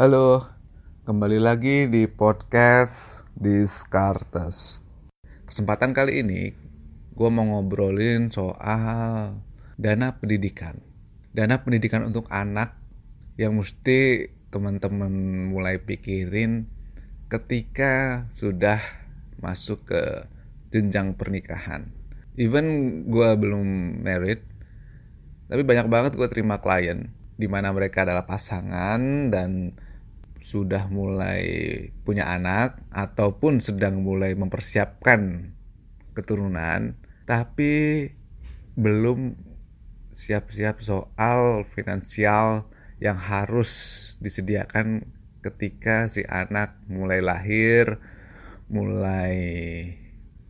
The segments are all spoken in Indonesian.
Halo, kembali lagi di podcast Discartes. Kesempatan kali ini, gue mau ngobrolin soal dana pendidikan. Dana pendidikan untuk anak yang mesti teman-teman mulai pikirin ketika sudah masuk ke jenjang pernikahan. Even gue belum married, tapi banyak banget gue terima klien di mana mereka adalah pasangan dan sudah mulai punya anak ataupun sedang mulai mempersiapkan keturunan tapi belum siap-siap soal finansial yang harus disediakan ketika si anak mulai lahir, mulai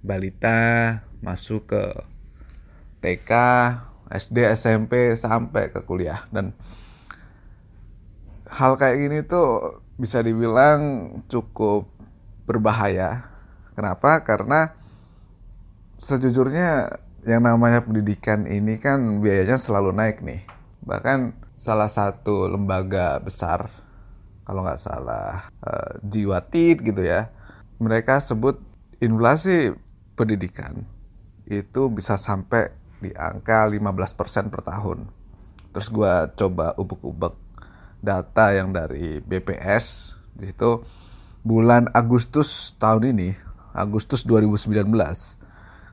balita, masuk ke TK, SD, SMP sampai ke kuliah. Dan hal kayak gini tuh bisa dibilang cukup berbahaya. Kenapa? Karena sejujurnya yang namanya pendidikan ini kan biayanya selalu naik nih. Bahkan salah satu lembaga besar, kalau nggak salah uh, gitu ya, mereka sebut inflasi pendidikan itu bisa sampai di angka 15% per tahun. Terus gue coba ubek-ubek data yang dari BPS di situ bulan Agustus tahun ini Agustus 2019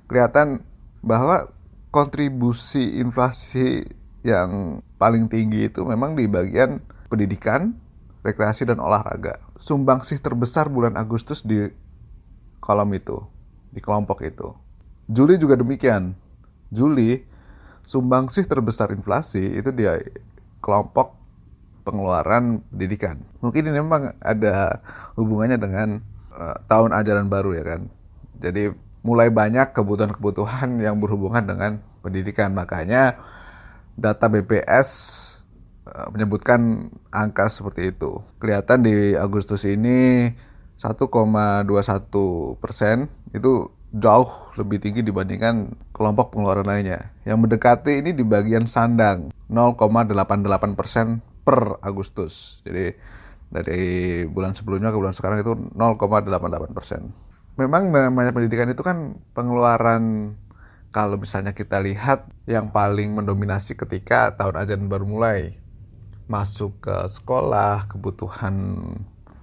kelihatan bahwa kontribusi inflasi yang paling tinggi itu memang di bagian pendidikan, rekreasi dan olahraga. Sumbangsih terbesar bulan Agustus di kolom itu, di kelompok itu. Juli juga demikian. Juli sumbangsih terbesar inflasi itu di kelompok pengeluaran pendidikan. Mungkin ini memang ada hubungannya dengan uh, tahun ajaran baru ya kan. Jadi mulai banyak kebutuhan-kebutuhan yang berhubungan dengan pendidikan. Makanya data BPS uh, menyebutkan angka seperti itu. Kelihatan di Agustus ini 1,21 persen itu jauh lebih tinggi dibandingkan kelompok pengeluaran lainnya. Yang mendekati ini di bagian sandang 0,88 persen per Agustus. Jadi dari bulan sebelumnya ke bulan sekarang itu 0,88 persen. Memang namanya pendidikan itu kan pengeluaran kalau misalnya kita lihat yang paling mendominasi ketika tahun ajaran baru mulai masuk ke sekolah, kebutuhan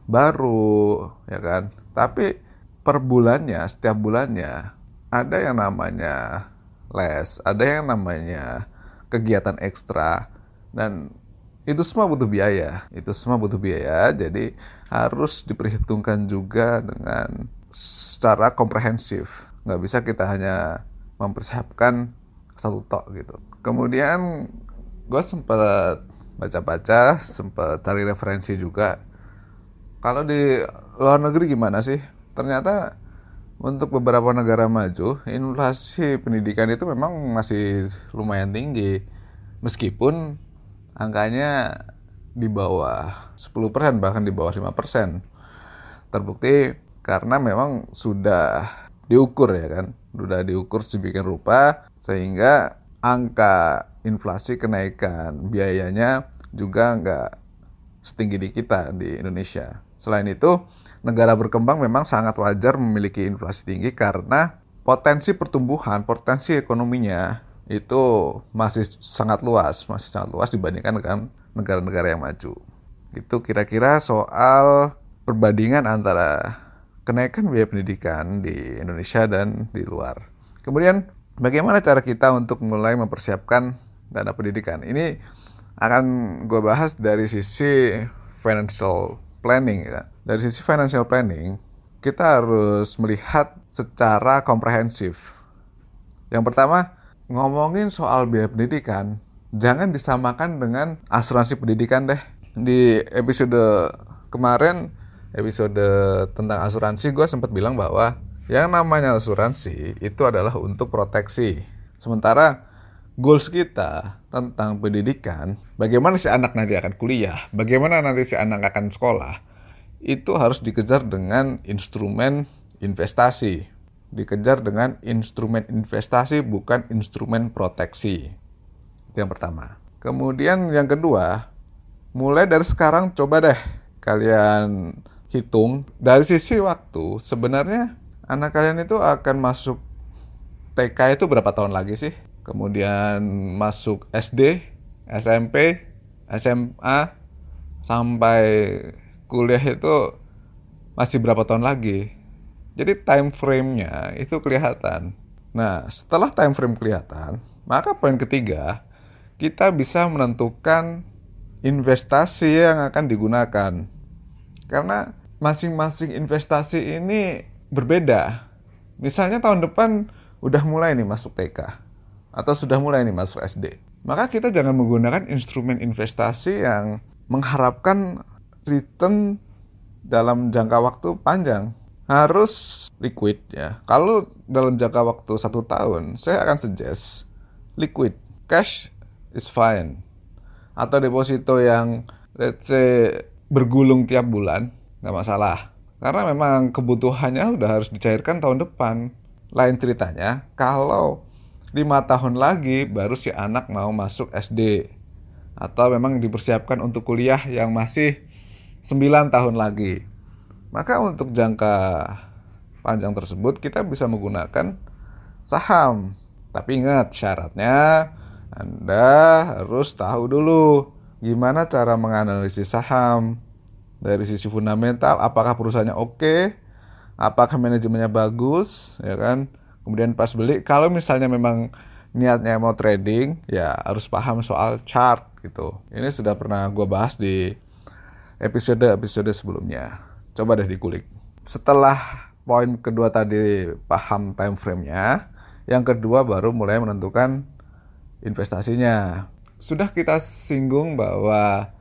baru, ya kan. Tapi per bulannya, setiap bulannya ada yang namanya les, ada yang namanya kegiatan ekstra dan itu semua butuh biaya. Itu semua butuh biaya. Jadi harus diperhitungkan juga dengan secara komprehensif. Nggak bisa kita hanya mempersiapkan satu tok gitu. Kemudian gue sempat baca-baca sempat cari referensi juga. Kalau di luar negeri gimana sih? Ternyata untuk beberapa negara maju inflasi pendidikan itu memang masih lumayan tinggi. Meskipun angkanya di bawah 10% bahkan di bawah 5%. Terbukti karena memang sudah diukur ya kan, sudah diukur sedemikian rupa sehingga angka inflasi kenaikan biayanya juga nggak setinggi di kita di Indonesia. Selain itu, negara berkembang memang sangat wajar memiliki inflasi tinggi karena potensi pertumbuhan, potensi ekonominya itu masih sangat luas, masih sangat luas dibandingkan dengan negara-negara yang maju. Itu kira-kira soal perbandingan antara kenaikan biaya pendidikan di Indonesia dan di luar. Kemudian bagaimana cara kita untuk mulai mempersiapkan dana pendidikan? Ini akan gue bahas dari sisi financial planning ya. Dari sisi financial planning, kita harus melihat secara komprehensif. Yang pertama, ngomongin soal biaya pendidikan, jangan disamakan dengan asuransi pendidikan deh. Di episode kemarin, episode tentang asuransi, gue sempat bilang bahwa yang namanya asuransi itu adalah untuk proteksi. Sementara goals kita tentang pendidikan, bagaimana si anak nanti akan kuliah, bagaimana nanti si anak akan sekolah, itu harus dikejar dengan instrumen investasi dikejar dengan instrumen investasi bukan instrumen proteksi. Itu yang pertama. Kemudian yang kedua, mulai dari sekarang coba deh kalian hitung dari sisi waktu sebenarnya anak kalian itu akan masuk TK itu berapa tahun lagi sih? Kemudian masuk SD, SMP, SMA sampai kuliah itu masih berapa tahun lagi. Jadi time frame-nya itu kelihatan. Nah, setelah time frame kelihatan, maka poin ketiga, kita bisa menentukan investasi yang akan digunakan. Karena masing-masing investasi ini berbeda. Misalnya tahun depan udah mulai nih masuk TK atau sudah mulai nih masuk SD. Maka kita jangan menggunakan instrumen investasi yang mengharapkan return dalam jangka waktu panjang. Harus liquid ya. Kalau dalam jangka waktu satu tahun, saya akan suggest liquid. Cash is fine. Atau deposito yang let's say bergulung tiap bulan, nggak masalah. Karena memang kebutuhannya udah harus dicairkan tahun depan lain ceritanya, kalau lima tahun lagi baru si anak mau masuk SD atau memang dipersiapkan untuk kuliah yang masih 9 tahun lagi. Maka untuk jangka panjang tersebut kita bisa menggunakan saham. Tapi ingat syaratnya Anda harus tahu dulu gimana cara menganalisis saham. Dari sisi fundamental apakah perusahaannya oke? Apakah manajemennya bagus? Ya kan? Kemudian pas beli kalau misalnya memang niatnya mau trading ya harus paham soal chart gitu. Ini sudah pernah gue bahas di episode episode sebelumnya coba deh dikulik. Setelah poin kedua tadi paham time frame-nya yang kedua baru mulai menentukan investasinya. Sudah kita singgung bahwa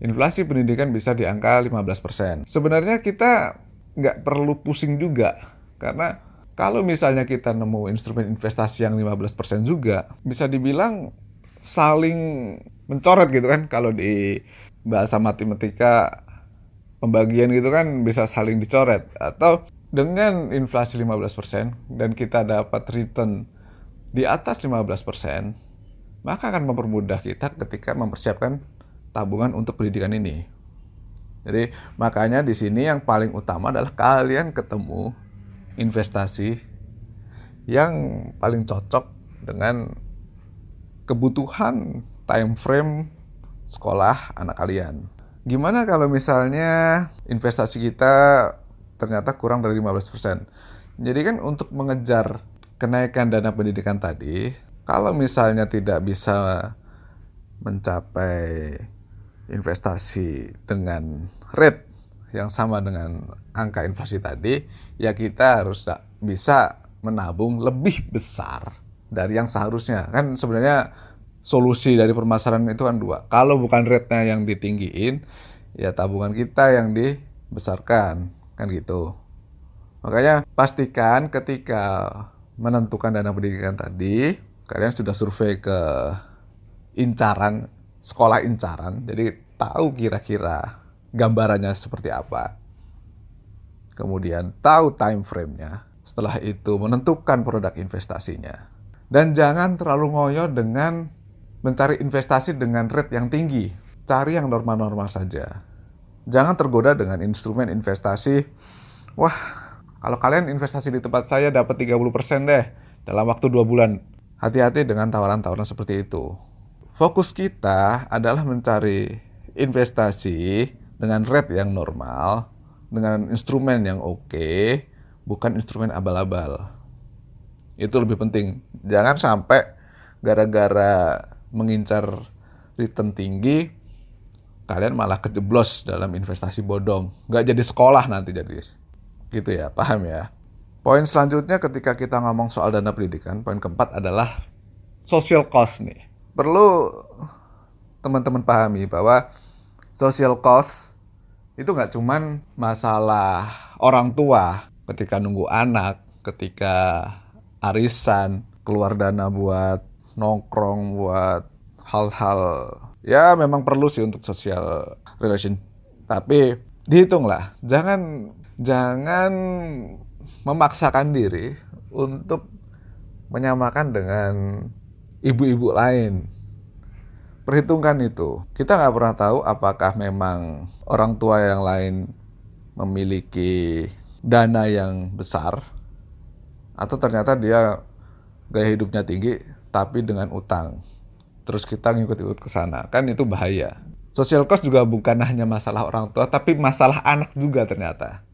inflasi pendidikan bisa di angka 15%. Sebenarnya kita nggak perlu pusing juga karena kalau misalnya kita nemu instrumen investasi yang 15% juga bisa dibilang saling mencoret gitu kan. Kalau di bahasa matematika pembagian gitu kan bisa saling dicoret atau dengan inflasi 15% dan kita dapat return di atas 15% maka akan mempermudah kita ketika mempersiapkan tabungan untuk pendidikan ini. Jadi makanya di sini yang paling utama adalah kalian ketemu investasi yang paling cocok dengan kebutuhan time frame sekolah anak kalian. Gimana kalau misalnya investasi kita ternyata kurang dari 15%? Jadi kan untuk mengejar kenaikan dana pendidikan tadi, kalau misalnya tidak bisa mencapai investasi dengan rate yang sama dengan angka inflasi tadi, ya kita harus bisa menabung lebih besar dari yang seharusnya. Kan sebenarnya solusi dari permasalahan itu kan dua. Kalau bukan rate-nya yang ditinggiin, ya tabungan kita yang dibesarkan, kan gitu. Makanya pastikan ketika menentukan dana pendidikan tadi, kalian sudah survei ke incaran sekolah incaran, jadi tahu kira-kira gambarannya seperti apa. Kemudian tahu time frame-nya. Setelah itu menentukan produk investasinya. Dan jangan terlalu ngoyo dengan mencari investasi dengan rate yang tinggi. Cari yang normal-normal saja. Jangan tergoda dengan instrumen investasi. Wah, kalau kalian investasi di tempat saya dapat 30% deh dalam waktu 2 bulan. Hati-hati dengan tawaran-tawaran seperti itu fokus kita adalah mencari investasi dengan rate yang normal, dengan instrumen yang oke, okay, bukan instrumen abal-abal. Itu lebih penting. Jangan sampai gara-gara mengincar return tinggi, kalian malah kejeblos dalam investasi bodong. Nggak jadi sekolah nanti jadi. Gitu ya, paham ya? Poin selanjutnya ketika kita ngomong soal dana pendidikan, poin keempat adalah social cost nih perlu teman-teman pahami bahwa social cost itu nggak cuman masalah orang tua ketika nunggu anak, ketika arisan, keluar dana buat nongkrong, buat hal-hal ya memang perlu sih untuk social relation. Tapi dihitunglah, jangan jangan memaksakan diri untuk menyamakan dengan ibu-ibu lain. Perhitungkan itu. Kita nggak pernah tahu apakah memang orang tua yang lain memiliki dana yang besar atau ternyata dia gaya hidupnya tinggi tapi dengan utang. Terus kita ngikut-ikut ke sana. Kan itu bahaya. Social cost juga bukan hanya masalah orang tua tapi masalah anak juga ternyata.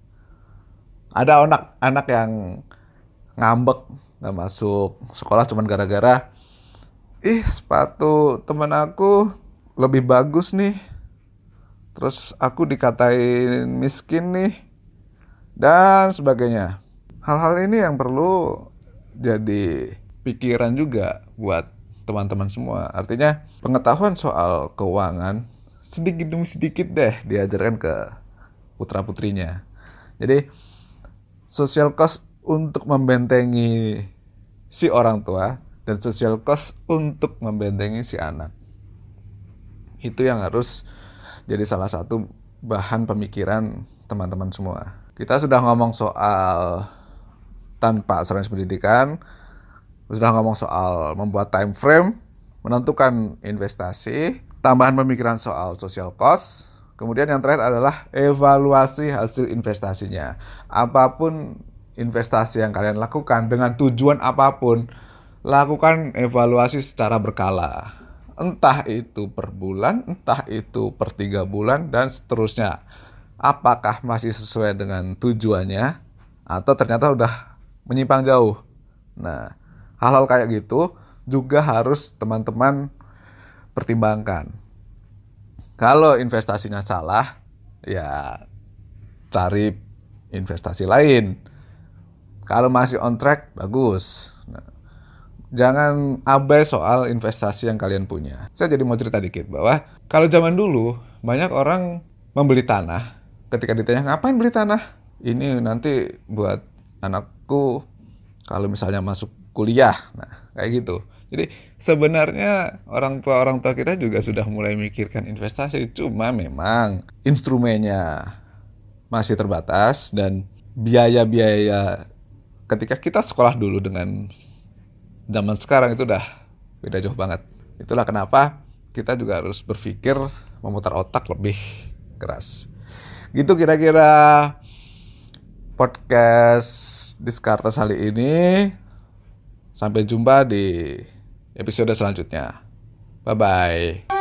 Ada anak anak yang ngambek nggak masuk sekolah cuma gara-gara ih sepatu teman aku lebih bagus nih. Terus aku dikatain miskin nih dan sebagainya. Hal-hal ini yang perlu jadi pikiran juga buat teman-teman semua. Artinya pengetahuan soal keuangan sedikit demi sedikit deh diajarkan ke putra-putrinya. Jadi social cost untuk membentengi si orang tua dan social cost untuk membentengi si anak. Itu yang harus jadi salah satu bahan pemikiran teman-teman semua. Kita sudah ngomong soal tanpa asuransi pendidikan, sudah ngomong soal membuat time frame, menentukan investasi, tambahan pemikiran soal social cost, kemudian yang terakhir adalah evaluasi hasil investasinya. Apa pun investasi yang kalian lakukan dengan tujuan apa pun, lakukan evaluasi secara berkala. Entah itu per bulan, entah itu per tiga bulan, dan seterusnya apakah masih sesuai dengan tujuannya atau ternyata udah menyimpang jauh. Nah, hal-hal kayak gitu juga harus teman-teman pertimbangkan. Kalau investasinya salah, ya cari investasi lain. Kalau masih on track, bagus. Nah, jangan abai soal investasi yang kalian punya. Saya jadi mau cerita dikit bahwa kalau zaman dulu banyak orang membeli tanah ketika ditanya ngapain beli tanah ini nanti buat anakku kalau misalnya masuk kuliah. Nah kayak gitu. Jadi sebenarnya orang tua orang tua kita juga sudah mulai mikirkan investasi. Cuma memang instrumennya masih terbatas dan biaya-biaya ketika kita sekolah dulu dengan zaman sekarang itu udah beda jauh banget. Itulah kenapa kita juga harus berpikir memutar otak lebih keras. Gitu kira-kira podcast Diskartes kali ini. Sampai jumpa di episode selanjutnya. Bye-bye.